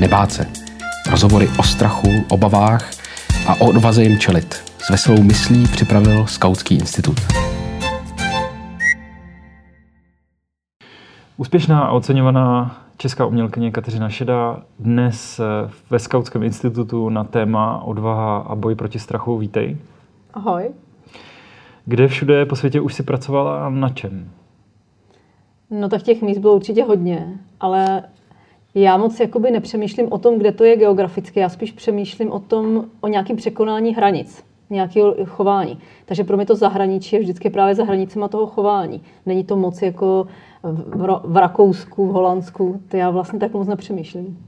nebát se. Rozhovory o strachu, obavách a o odvaze jim čelit. S veselou myslí připravil Skautský institut. Úspěšná a oceňovaná česká umělkyně Kateřina Šeda dnes ve Skautském institutu na téma odvaha a boj proti strachu. Vítej. Ahoj. Kde všude po světě už si pracovala a na čem? No tak těch míst bylo určitě hodně, ale já moc jakoby nepřemýšlím o tom, kde to je geograficky. Já spíš přemýšlím o tom, o nějakém překonání hranic, nějakého chování. Takže pro mě to zahraničí je vždycky právě za hranicema toho chování. Není to moc jako v, v Rakousku, v Holandsku. To já vlastně tak moc nepřemýšlím.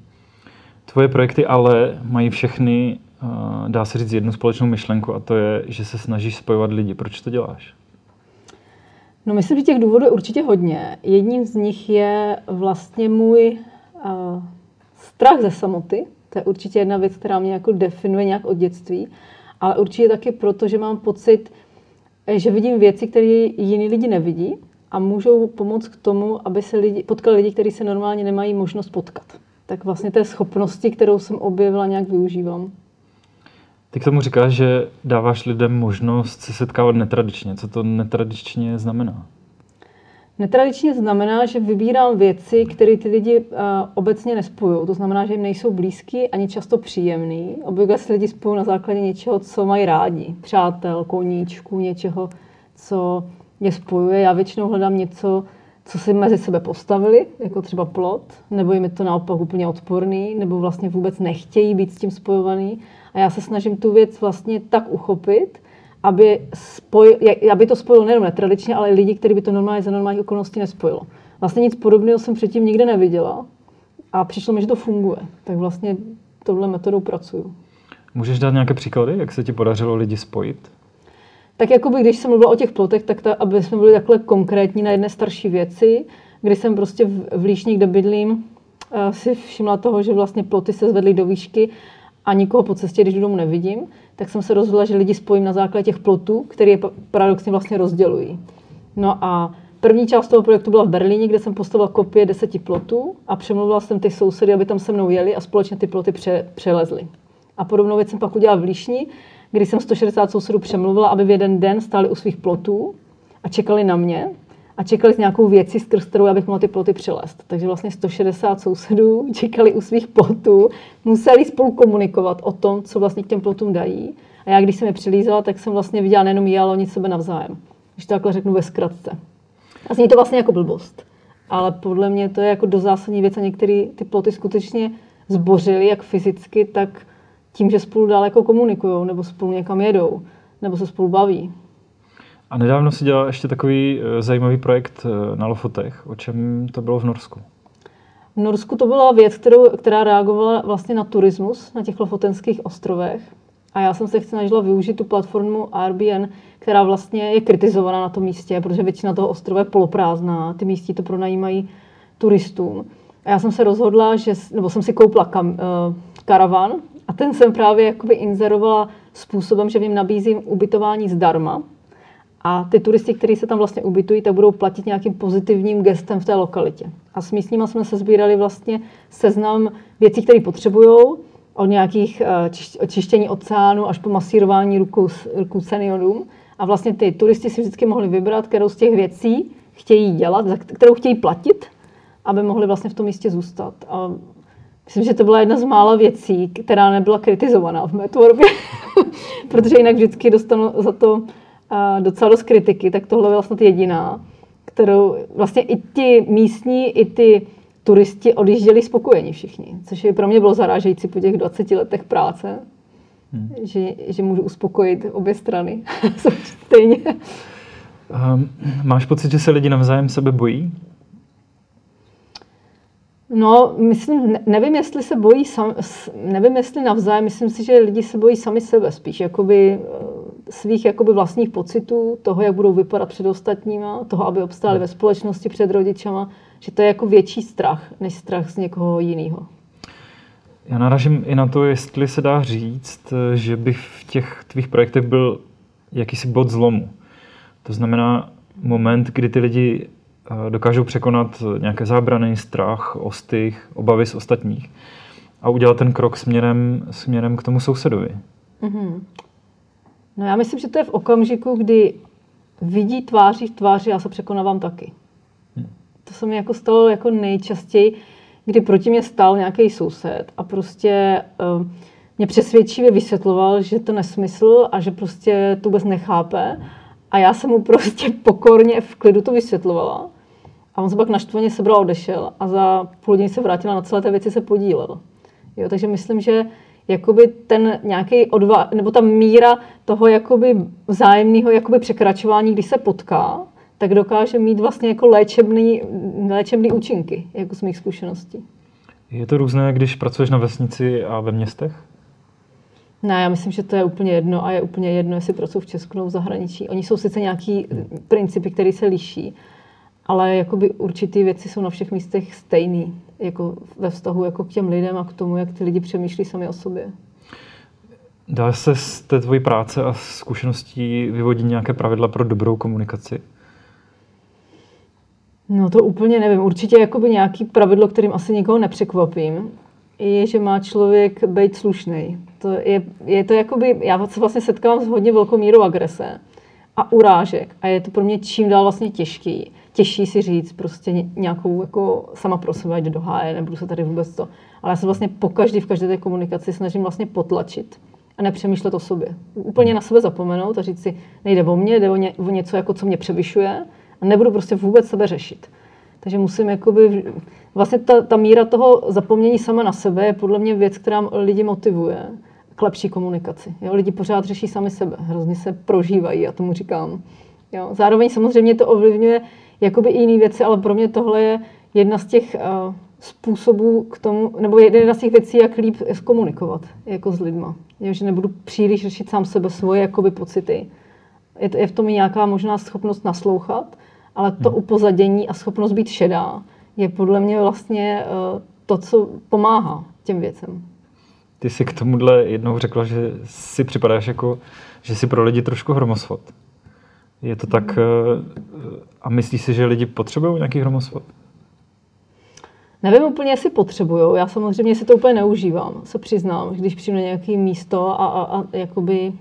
Tvoje projekty ale mají všechny, eh, dá se říct, jednu společnou myšlenku a to je, že se snažíš spojovat lidi. Proč to děláš? No myslím, že těch důvodů je určitě hodně. Jedním z nich je vlastně můj uh, strach ze samoty. To je určitě jedna věc, která mě jako definuje nějak od dětství. Ale určitě taky proto, že mám pocit, že vidím věci, které jiní lidi nevidí a můžou pomoct k tomu, aby se lidi, potkali lidi, kteří se normálně nemají možnost potkat. Tak vlastně té schopnosti, kterou jsem objevila, nějak využívám. Ty k tomu říkáš, že dáváš lidem možnost se setkávat netradičně. Co to netradičně znamená? Netradičně znamená, že vybírám věci, které ty lidi uh, obecně nespojují. To znamená, že jim nejsou blízký ani často příjemný. Obvykle se lidi spojují na základě něčeho, co mají rádi. Přátel, koníčku, něčeho, co je spojuje. Já většinou hledám něco, co si mezi sebe postavili, jako třeba plot, nebo jim je to naopak úplně odporný, nebo vlastně vůbec nechtějí být s tím spojovaný. A já se snažím tu věc vlastně tak uchopit, aby, spoj, aby to spojilo nejen netradičně, ale i lidi, kteří by to normálně za normálních okolností nespojilo. Vlastně nic podobného jsem předtím nikde neviděla a přišlo mi, že to funguje. Tak vlastně touhle metodou pracuju. Můžeš dát nějaké příklady, jak se ti podařilo lidi spojit? Tak jako by, když jsem mluvila o těch plotech, tak ta, aby jsme byli takhle konkrétní na jedné starší věci, kdy jsem prostě v, v Líšní, kde bydlím, uh, si všimla toho, že vlastně ploty se zvedly do výšky a nikoho po cestě, když do domu nevidím, tak jsem se rozhodla, že lidi spojím na základě těch plotů, které je paradoxně vlastně rozdělují. No a první část toho projektu byla v Berlíně, kde jsem postavila kopie deseti plotů a přemluvila jsem ty sousedy, aby tam se mnou jeli a společně ty ploty pře- přelezly. A podobnou věc jsem pak udělala v Líšni, kdy jsem 160 sousedů přemluvila, aby v jeden den stáli u svých plotů a čekali na mě a čekali s nějakou věcí, skrz kterou já bych mohla ty ploty přelést. Takže vlastně 160 sousedů čekali u svých plotů, museli spolu komunikovat o tom, co vlastně k těm plotům dají. A já, když jsem je přilízala, tak jsem vlastně viděla nejenom je, ale oni sebe navzájem. Když to takhle řeknu ve zkratce. A zní to vlastně jako blbost. Ale podle mě to je jako do zásadní věc a některé ty ploty skutečně zbořily, jak fyzicky, tak tím, že spolu dál jako komunikují, nebo spolu někam jedou, nebo se spolu baví. A nedávno si dělal ještě takový eh, zajímavý projekt eh, na Lofotech. O čem to bylo v Norsku? V Norsku to byla věc, kterou, která reagovala vlastně na turismus na těch Lofotenských ostrovech. A já jsem se snažila využít tu platformu Airbnb, která vlastně je kritizovaná na tom místě, protože většina toho ostrova je poloprázdná, ty místí to pronajímají turistům. A já jsem se rozhodla, že, nebo jsem si koupila kam, uh, karavan a ten jsem právě jakoby inzerovala způsobem, že jim nabízím ubytování zdarma, a ty turisti, kteří se tam vlastně ubytují, tak budou platit nějakým pozitivním gestem v té lokalitě. A s místníma jsme se sbírali vlastně seznam věcí, které potřebují, od nějakých eh, čištění oceánu až po masírování rukou, rukou seniorům. A vlastně ty turisti si vždycky mohli vybrat, kterou z těch věcí chtějí dělat, za kterou chtějí platit, aby mohli vlastně v tom místě zůstat. A myslím, že to byla jedna z mála věcí, která nebyla kritizovaná v mé tvorbě, protože jinak vždycky dostanu za to docela dost kritiky, tak tohle je vlastně jediná, kterou vlastně i ti místní, i ty turisti odjížděli spokojeni všichni, což je pro mě bylo zarážející po těch 20 letech práce, hmm. že, že můžu uspokojit obě strany stejně. Um, máš pocit, že se lidi navzájem sebe bojí? No, myslím, nevím, jestli se bojí, sam, nevím, jestli navzájem, myslím si, že lidi se bojí sami sebe spíš, jakoby svých jakoby vlastních pocitů, toho, jak budou vypadat před ostatníma, toho, aby obstáli ve společnosti před rodičama, že to je jako větší strach, než strach z někoho jiného. Já naražím i na to, jestli se dá říct, že by v těch tvých projektech byl jakýsi bod zlomu. To znamená moment, kdy ty lidi eh, dokážou překonat nějaké zábrany, strach, ostych, obavy z ostatních a udělat ten krok směrem, směrem k tomu sousedovi. Mm-hmm. No já myslím, že to je v okamžiku, kdy vidí tváří v tváři, já se překonávám taky. Hmm. To se mi jako stalo jako nejčastěji, kdy proti mě stál nějaký soused a prostě uh, mě přesvědčivě vysvětloval, že to nesmysl a že prostě to vůbec nechápe. A já jsem mu prostě pokorně v klidu to vysvětlovala. A on se pak naštvaně sebral a odešel a za půl hodiny se vrátil a na celé té věci se podílel. Jo, takže myslím, že jakoby ten nějaký odva, nebo ta míra toho jakoby vzájemného jakoby překračování, když se potká, tak dokáže mít vlastně jako léčebný, léčebný účinky, jako z mých zkušeností. Je to různé, když pracuješ na vesnici a ve městech? Ne, já myslím, že to je úplně jedno a je úplně jedno, jestli pracují v Česku nebo v zahraničí. Oni jsou sice nějaký principy, které se liší, ale jakoby určitý věci jsou na všech místech stejný, jako ve vztahu jako k těm lidem a k tomu, jak ty lidi přemýšlí sami o sobě. Dá se z té tvojí práce a zkušeností vyvodit nějaké pravidla pro dobrou komunikaci? No to úplně nevím. Určitě jakoby nějaký pravidlo, kterým asi nikoho nepřekvapím, je, že má člověk být slušný. To je, je to jakoby, já se vlastně setkávám s hodně velkou mírou agrese a urážek a je to pro mě čím dál vlastně těžký. Těžší si říct prostě nějakou jako sama pro sebe, ať do háje, nebudu se tady vůbec to. Ale já se vlastně po každý v každé té komunikaci snažím vlastně potlačit a nepřemýšlet o sobě. Úplně na sebe zapomenout a říct si, nejde o mě, jde o, ně, o něco, jako co mě převyšuje a nebudu prostě vůbec sebe řešit. Takže musím jakoby, vlastně ta, ta míra toho zapomnění sama na sebe je podle mě věc, která lidi motivuje k lepší komunikaci. Jo? Lidi pořád řeší sami sebe, hrozně se prožívají, já tomu říkám. Jo? Zároveň samozřejmě to ovlivňuje jakoby i jiné věci, ale pro mě tohle je jedna z těch uh, způsobů k tomu, nebo jedna z těch věcí, jak líp komunikovat jako s lidma. Jo? Že nebudu příliš řešit sám sebe, svoje jakoby pocity. Je, je v tom i nějaká možná schopnost naslouchat, ale to hmm. upozadění a schopnost být šedá je podle mě vlastně uh, to, co pomáhá těm věcem. Ty jsi k tomuhle jednou řekla, že si připadáš jako, že jsi pro lidi trošku hromosvod. Je to tak, mm. a myslíš si, že lidi potřebují nějaký hromosvod? Nevím úplně, jestli potřebují. Já samozřejmě si to úplně neužívám, se přiznám. Když přijdu na nějaké místo a, a, a jakoby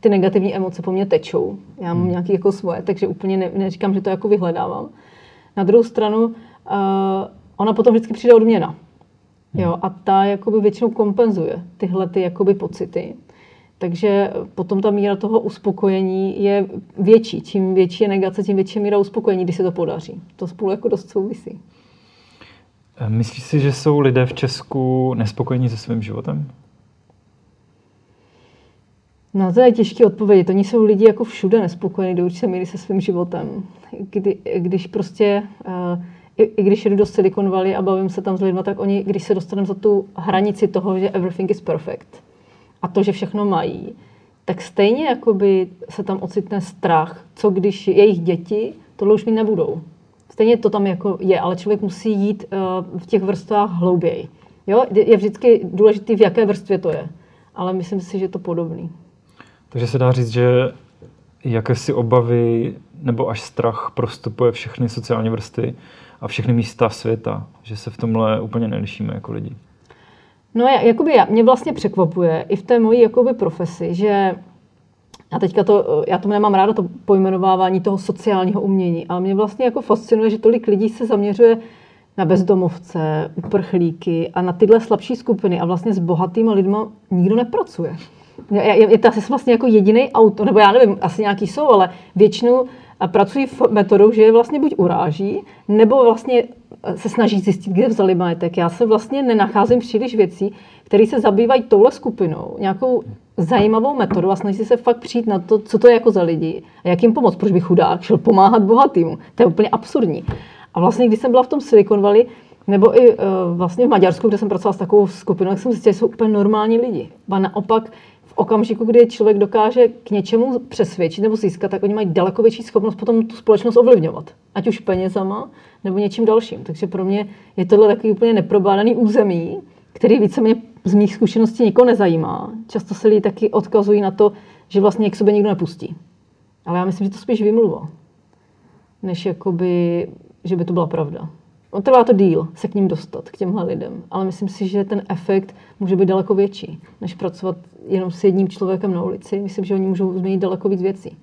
ty negativní emoce po mně tečou. Já mám hmm. nějaké jako svoje, takže úplně ne, neříkám, že to jako vyhledávám. Na druhou stranu, uh, ona potom vždycky přijde odměna. Jo, a ta jakoby většinou kompenzuje tyhle ty jakoby pocity. Takže potom ta míra toho uspokojení je větší. Čím větší je negace, tím větší míra uspokojení, když se to podaří. To spolu jako dost souvisí. Eh, myslíš si, že jsou lidé v Česku nespokojení se svým životem? No to je těžké odpovědět. Oni jsou lidi jako všude nespokojení do určité míry se svým životem. Kdy, když prostě uh, i, i když jdu do Silicon Valley a bavím se tam s lidmi, tak oni, když se dostaneme za tu hranici toho, že everything is perfect a to, že všechno mají, tak stejně jakoby se tam ocitne strach, co když jejich děti tohle už mít nebudou. Stejně to tam jako je, ale člověk musí jít uh, v těch vrstvách hlouběji. Jo? Je vždycky důležité, v jaké vrstvě to je. Ale myslím si, že je to podobný. Takže se dá říct, že jakési obavy nebo až strach prostupuje všechny sociální vrstvy a všechny místa světa, že se v tomhle úplně nelišíme jako lidi. No, jakoby já, mě vlastně překvapuje i v té mojí jakoby profesi, že a teďka to, já to nemám ráda, to pojmenovávání toho sociálního umění, ale mě vlastně jako fascinuje, že tolik lidí se zaměřuje na bezdomovce, uprchlíky a na tyhle slabší skupiny a vlastně s bohatými lidmi nikdo nepracuje. Je, je, to asi vlastně jako jediný auto, nebo já nevím, asi nějaký jsou, ale většinou a pracují metodou, že je vlastně buď uráží, nebo vlastně se snaží zjistit, kde vzali majetek. Já se vlastně nenacházím příliš věcí, které se zabývají touhle skupinou, nějakou zajímavou metodou a snaží se fakt přijít na to, co to je jako za lidi a jak jim pomoct. Proč by chudák šel pomáhat bohatým? To je úplně absurdní. A vlastně, když jsem byla v tom Silicon Valley, nebo i uh, vlastně v Maďarsku, kde jsem pracovala s takovou skupinou, tak jsem zjistila, že jsou úplně normální lidi. A naopak okamžiku, kdy člověk dokáže k něčemu přesvědčit nebo získat, tak oni mají daleko větší schopnost potom tu společnost ovlivňovat. Ať už penězama nebo něčím dalším. Takže pro mě je tohle takový úplně neprobádaný území, který víceméně z mých zkušeností nikoho nezajímá. Často se lidi taky odkazují na to, že vlastně k sobě nikdo nepustí. Ale já myslím, že to spíš vymluva, než jakoby, že by to byla pravda. On trvá to díl se k ním dostat, k těmhle lidem, ale myslím si, že ten efekt může být daleko větší, než pracovat jenom s jedním člověkem na ulici. Myslím, že oni můžou změnit daleko víc věcí.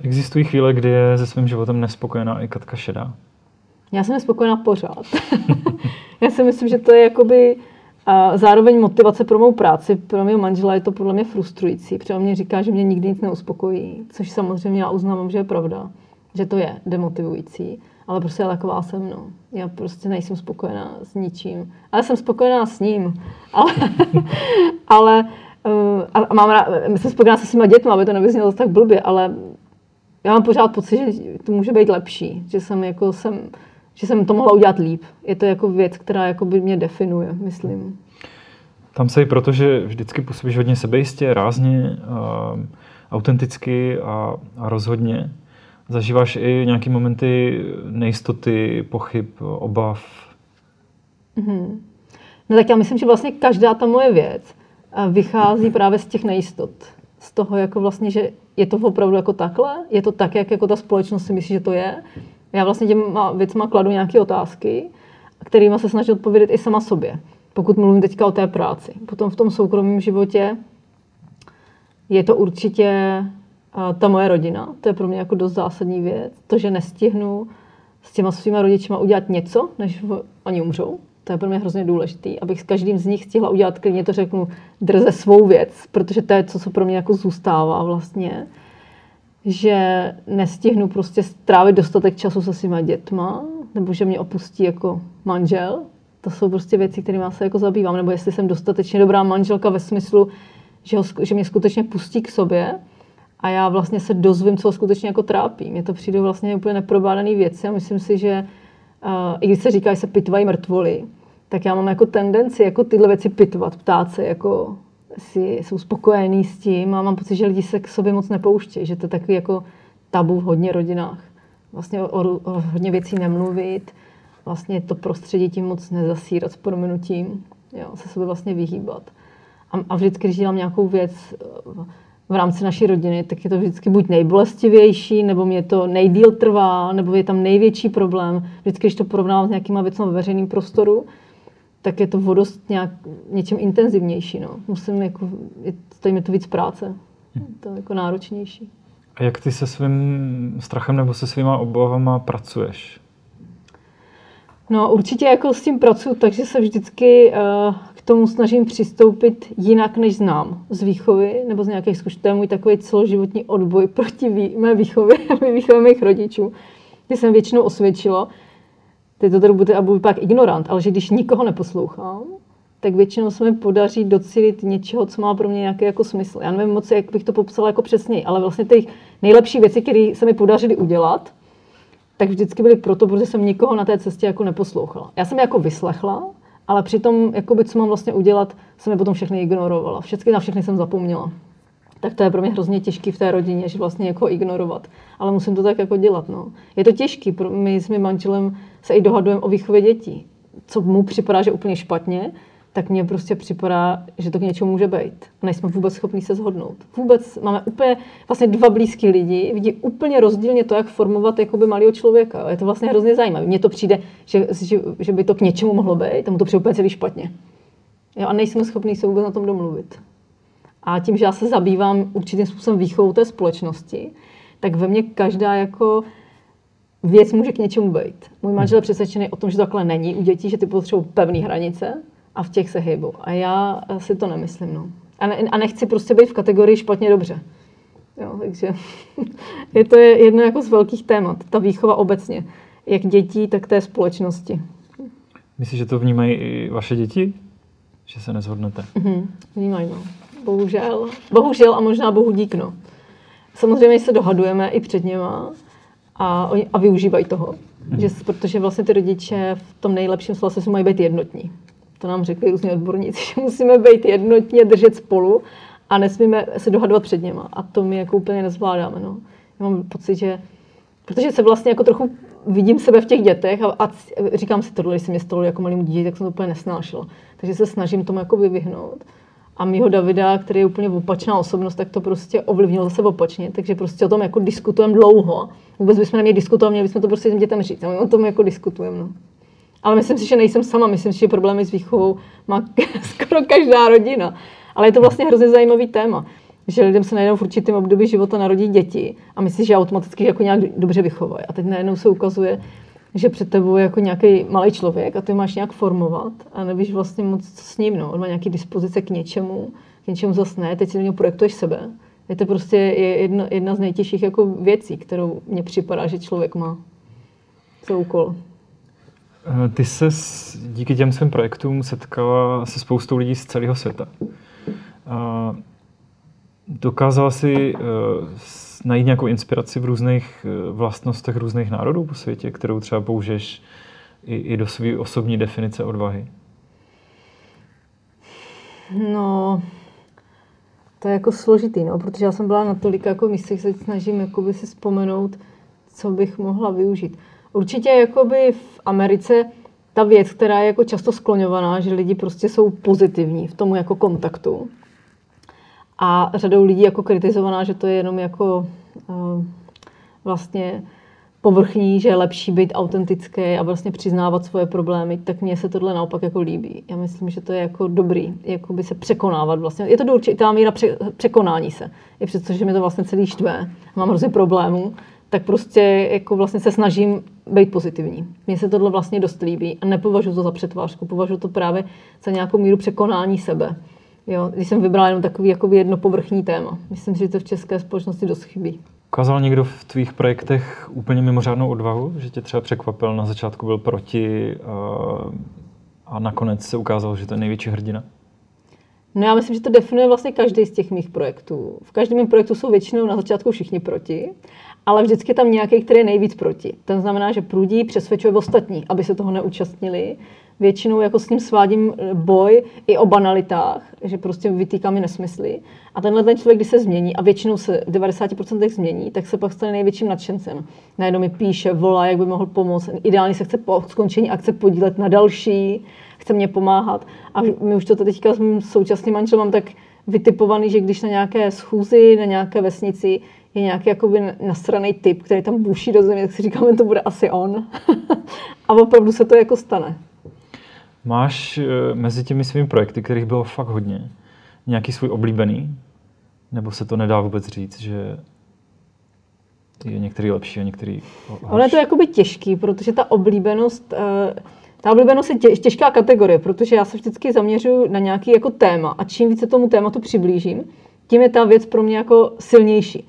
Existují chvíle, kdy je se svým životem nespokojená i Katka Šedá? Já jsem nespokojená pořád. Já si myslím, že to je jakoby a zároveň motivace pro mou práci. Pro mého manžela je to podle mě frustrující, protože on mě říká, že mě nikdy nic neuspokojí, což samozřejmě já uznávám, že je pravda, že to je demotivující. Ale prostě taková jsem, no. Já prostě nejsem spokojená s ničím. Ale jsem spokojená s ním. Ale, ale uh, a mám rád, jsem spokojená se svýma dětmi, aby to nevyznělo tak blbě, ale já mám pořád pocit, že to může být lepší, že jsem jako jsem, že jsem to mohla udělat líp. Je to jako věc, která jako by mě definuje, myslím. Tam se i proto, že vždycky působíš hodně sebejistě, rázně, uh, autenticky a, a rozhodně. Zažíváš i nějaké momenty nejistoty, pochyb, obav? Mm-hmm. No tak já myslím, že vlastně každá ta moje věc vychází právě z těch nejistot. Z toho, jako vlastně, že je to opravdu jako takhle? Je to tak, jak jako ta společnost si myslí, že to je? Já vlastně těma věcma kladu nějaké otázky, kterými se snažím odpovědět i sama sobě. Pokud mluvím teďka o té práci. Potom v tom soukromém životě je to určitě ta moje rodina. To je pro mě jako dost zásadní věc. To, že nestihnu s těma svýma rodičima udělat něco, než oni umřou. To je pro mě hrozně důležitý, abych s každým z nich stihla udělat, klidně to řeknu, drze svou věc, protože to je to, co pro mě jako zůstává vlastně že nestihnu prostě strávit dostatek času se svýma dětma, nebo že mě opustí jako manžel. To jsou prostě věci, kterými se jako zabývám. Nebo jestli jsem dostatečně dobrá manželka ve smyslu, že, ho, že mě skutečně pustí k sobě a já vlastně se dozvím, co ho skutečně jako trápí. Mně to přijde vlastně úplně neprobádaný věci a myslím si, že uh, i když se říká, že se pitvají mrtvoly, tak já mám jako tendenci jako tyhle věci pitvat, ptát se jako si, jsou spokojení s tím a mám pocit, že lidi se k sobě moc nepouštějí, že to je takový jako tabu v hodně rodinách. Vlastně o, o, o hodně věcí nemluvit, vlastně to prostředí tím moc nezasírat s prominutím, jo, se sobě vlastně vyhýbat. A, a vždycky, když dělám nějakou věc v rámci naší rodiny, tak je to vždycky buď nejbolestivější, nebo mě to nejdíl trvá, nebo je tam největší problém. Vždycky, když to porovnávám s nějakýma věcmi ve veřejném prostoru, tak je to vodost nějak něčím intenzivnější. No. Musím jako, je, tady mi to víc práce. To je jako náročnější. A jak ty se svým strachem nebo se svýma obavama pracuješ? No určitě jako s tím pracuji, takže se vždycky uh, tomu snažím přistoupit jinak, než znám z výchovy nebo z nějakých zkušeností. To je můj takový celoživotní odboj proti vý, mé výchově, výchově mých rodičů, kdy jsem většinou osvědčila, teď to tady bude a budu pak ignorant, ale že když nikoho neposlouchám, tak většinou se mi podaří docílit něčeho, co má pro mě nějaký jako smysl. Já nevím moc, jak bych to popsala jako přesněji, ale vlastně ty nejlepší věci, které se mi podařily udělat, tak vždycky byly proto, protože jsem nikoho na té cestě jako neposlouchala. Já jsem jako vyslechla, ale přitom, jakoby, co mám vlastně udělat, jsem je potom všechny ignorovala. Všechny na všechny jsem zapomněla tak to je pro mě hrozně těžký v té rodině, že vlastně jako ignorovat. Ale musím to tak jako dělat. No. Je to těžký. My s mým manželem se i dohadujeme o výchově dětí. Co mu připadá, že úplně špatně, tak mně prostě připadá, že to k něčemu může být. Nejsme vůbec schopni se shodnout. Vůbec máme úplně vlastně dva blízký lidi, vidí úplně rozdílně to, jak formovat jakoby malého člověka. Je to vlastně hrozně zajímavé. Mně to přijde, že, že, že, by to k něčemu mohlo být, a mu to přijde úplně celý špatně. Jo, a nejsme schopni se vůbec na tom domluvit. A tím, že já se zabývám určitým způsobem výchovou té společnosti, tak ve mně každá jako věc může k něčemu být. Můj manžel je přesvědčený o tom, že to takhle není u dětí, že ty potřebují pevné hranice a v těch se hýbou. A já si to nemyslím. No. A, ne, a nechci prostě být v kategorii špatně dobře. Jo, takže je to jedno jako z velkých témat, ta výchova obecně. Jak dětí, tak té společnosti. Myslíš, že to vnímají i vaše děti? Že se nezhodnete? Mm-hmm, vnímají, no. Bohužel. Bohužel a možná bohu dík, no. Samozřejmě se dohadujeme i před něma a, oni, a využívají toho. Hmm. Že, protože vlastně ty rodiče v tom nejlepším slova se mají být jednotní. To nám řekli různí odborníci, že musíme být jednotní a držet spolu a nesmíme se dohadovat před něma. A to my jako úplně nezvládáme. No. Já mám pocit, že protože se vlastně jako trochu vidím sebe v těch dětech a, a říkám si tohle, když jsem je stolu jako malému dítě, tak jsem to úplně nesnášela. Takže se snažím tomu jako vyvihnout a mýho Davida, který je úplně opačná osobnost, tak to prostě ovlivnilo zase opačně. Takže prostě o tom jako diskutujeme dlouho. Vůbec bychom neměli diskutovat, měli bychom to prostě těm dětem říct. A my o tom jako diskutujeme. No. Ale myslím si, že nejsem sama. Myslím si, že problémy s výchovou má skoro každá rodina. Ale je to vlastně hrozně zajímavý téma že lidem se najednou v určitém období života narodí děti a myslíš, že automaticky jako nějak dobře vychovají. A teď najednou se ukazuje, že před tebou je jako nějaký malý člověk a ty máš nějak formovat a nevíš vlastně moc co s ním. No. On má nějaký dispozice k něčemu, k něčemu zase ne, teď si do něho projektuješ sebe. Je to prostě jedna, jedna z nejtěžších jako věcí, kterou mně připadá, že člověk má. Co úkol. Eh, ty se díky těm svým projektům setkala se spoustou lidí z celého světa. A dokázala si uh, najít nějakou inspiraci v různých vlastnostech různých národů po světě, kterou třeba použiješ i, i do své osobní definice odvahy? No, to je jako složitý, no, protože já jsem byla na tolik jako místech, se snažím jakoby si vzpomenout, co bych mohla využít. Určitě jakoby v Americe ta věc, která je jako často skloňovaná, že lidi prostě jsou pozitivní v tomu jako kontaktu, a řadou lidí jako kritizovaná, že to je jenom jako uh, vlastně povrchní, že je lepší být autentický a vlastně přiznávat svoje problémy, tak mně se tohle naopak jako líbí. Já myslím, že to je jako dobrý, jako by se překonávat vlastně. Je to do určitá míra pře- překonání se. I přesto, že mi to vlastně celý štve, mám hrozně problémů, tak prostě jako vlastně se snažím být pozitivní. Mně se tohle vlastně dost líbí a nepovažuji to za přetvářku, považuji to právě za nějakou míru překonání sebe. Jo, když jsem vybrala jenom takový jako jedno povrchní téma. Myslím si, že to v české společnosti dost chybí. Ukázal někdo v tvých projektech úplně mimořádnou odvahu, že tě třeba překvapil, na začátku byl proti a, a nakonec se ukázal, že to je největší hrdina? No já myslím, že to definuje vlastně každý z těch mých projektů. V každém mém projektu jsou většinou na začátku všichni proti, ale vždycky tam nějaký, který je nejvíc proti. Ten znamená, že prudí přesvědčuje ostatní, aby se toho neúčastnili většinou jako s ním svádím eh, boj i o banalitách, že prostě vytýká mi nesmysly. A tenhle ten člověk, když se změní, a většinou se v 90% změní, tak se pak stane největším nadšencem. Najednou mi píše, volá, jak by mohl pomoct. Ideálně se chce po skončení akce podílet na další, chce mě pomáhat. A my už to teďka s mým současným manželem mám tak vytipovaný, že když na nějaké schůzi, na nějaké vesnici je nějaký jakoby nasraný typ, který tam buší do země, tak si říkáme, to bude asi on. a opravdu se to jako stane. Máš eh, mezi těmi svými projekty, kterých bylo fakt hodně, nějaký svůj oblíbený? Nebo se to nedá vůbec říct, že je některý lepší a některý horší? Ono je to jakoby těžký, protože ta oblíbenost, eh, ta oblíbenost je těžká kategorie, protože já se vždycky zaměřuji na nějaký jako téma a čím více tomu tématu přiblížím, tím je ta věc pro mě jako silnější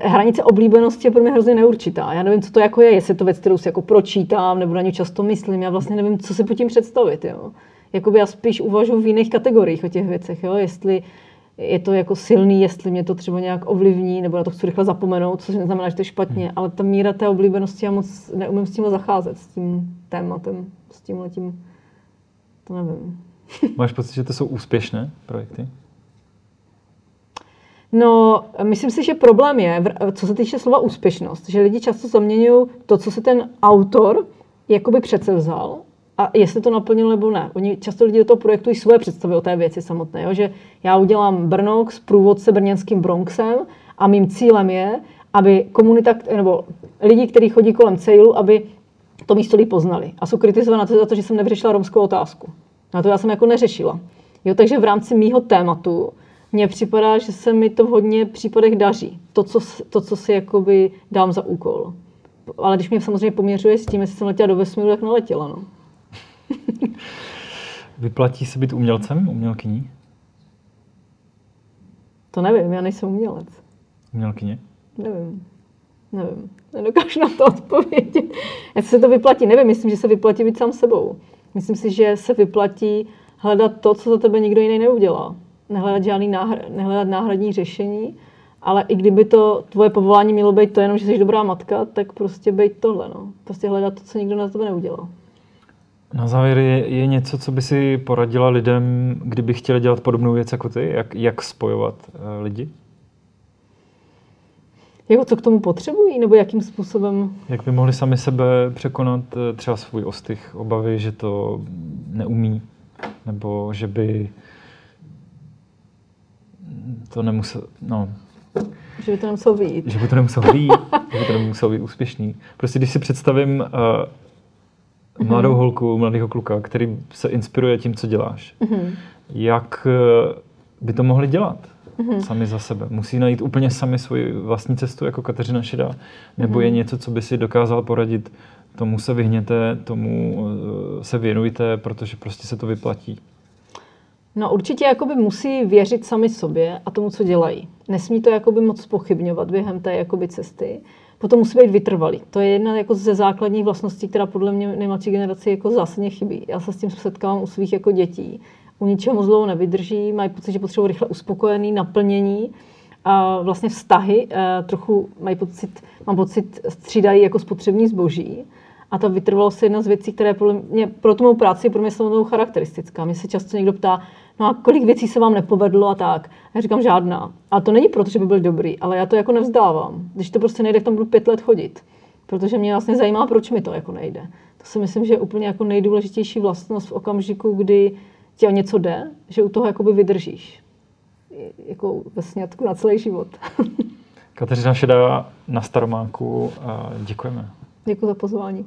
hranice oblíbenosti je pro mě hrozně neurčitá. Já nevím, co to jako je, jestli to věc, kterou si jako pročítám, nebo na ní často myslím. Já vlastně nevím, co si po tím představit. Jo. Jakoby já spíš uvažuji v jiných kategoriích o těch věcech. Jo. Jestli je to jako silný, jestli mě to třeba nějak ovlivní, nebo na to chci rychle zapomenout, což neznamená, že to je špatně, hmm. ale ta míra té oblíbenosti, já moc neumím s tím zacházet, s tím tématem, s tím letím, to nevím. Máš pocit, že to jsou úspěšné projekty? No, myslím si, že problém je, co se týče slova úspěšnost, že lidi často zaměňují to, co se ten autor jakoby přece vzal a jestli to naplnil nebo ne. Oni často lidi do toho projektují svoje představy o té věci samotné, jo? že já udělám Brnox, průvodce brněnským Bronxem a mým cílem je, aby komunita, nebo lidi, kteří chodí kolem cílu, aby to místo líp poznali. A jsou kritizovaná za to, že jsem nevyřešila romskou otázku. Na to já jsem jako neřešila. Jo, takže v rámci mýho tématu mně připadá, že se mi to v hodně případech daří. To, co, to, co si jakoby dám za úkol. Ale když mě samozřejmě poměřuje s tím, jestli jsem letěla do vesmíru, tak neletěla. No. Vyplatí se být umělcem, umělkyní? To nevím, já nejsem umělec. Umělkyně? Nevím. Nevím. Nedokážu na to odpovědět. Jestli se to vyplatí, nevím. Myslím, že se vyplatí být sám sebou. Myslím si, že se vyplatí hledat to, co za tebe nikdo jiný neudělá nehledat žádný náhr- nehledat náhradní řešení, ale i kdyby to tvoje povolání mělo být to jenom, že jsi dobrá matka, tak prostě být tohle, no. Prostě hledat to, co nikdo na tebe neudělal. Na závěr je, je něco, co by si poradila lidem, kdyby chtěli dělat podobnou věc jako ty? Jak, jak spojovat uh, lidi? Jako co k tomu potřebují, nebo jakým způsobem? Jak by mohli sami sebe překonat uh, třeba svůj ostych, obavy, že to neumí, nebo že by to nemuselo, no, že by to nemuselo být. Že by to nemuselo být, že by to nemuselo být úspěšný. Prostě když si představím uh, mladou mm-hmm. holku, mladého kluka, který se inspiruje tím, co děláš, mm-hmm. jak uh, by to mohli dělat? mm-hmm. sami za sebe. Musí najít úplně sami svoji vlastní cestu jako Kateřina Šedá, nebo mm-hmm. je něco, co by si dokázal poradit, tomu se vyhněte, tomu eh, se věnujte, protože prostě se to vyplatí. No určitě jakoby musí věřit sami sobě a tomu, co dělají. Nesmí to jakoby moc pochybňovat během té jakoby cesty. Potom musí být vytrvalý. To je jedna jako ze základních vlastností, která podle mě nejmladší generaci jako zásadně chybí. Já se s tím setkávám u svých jako dětí u ničeho dlouho nevydrží, mají pocit, že potřebují rychle uspokojený, naplnění a vlastně vztahy eh, trochu mají pocit, mám pocit, střídají jako spotřební zboží. A ta vytrvalost je jedna z věcí, které podle mě, pro tu mou práci je pro mě samotnou charakteristická. Mě se často někdo ptá, no a kolik věcí se vám nepovedlo a tak. A já říkám žádná. A to není proto, že by byl dobrý, ale já to jako nevzdávám. Když to prostě nejde, tam budu pět let chodit. Protože mě vlastně zajímá, proč mi to jako nejde. To si myslím, že je úplně jako nejdůležitější vlastnost v okamžiku, kdy ti o něco jde, že u toho jakoby vydržíš. Jako ve snědku na celý život. Kateřina Šedá na Staromáku. Děkujeme. Děkuji za pozvání.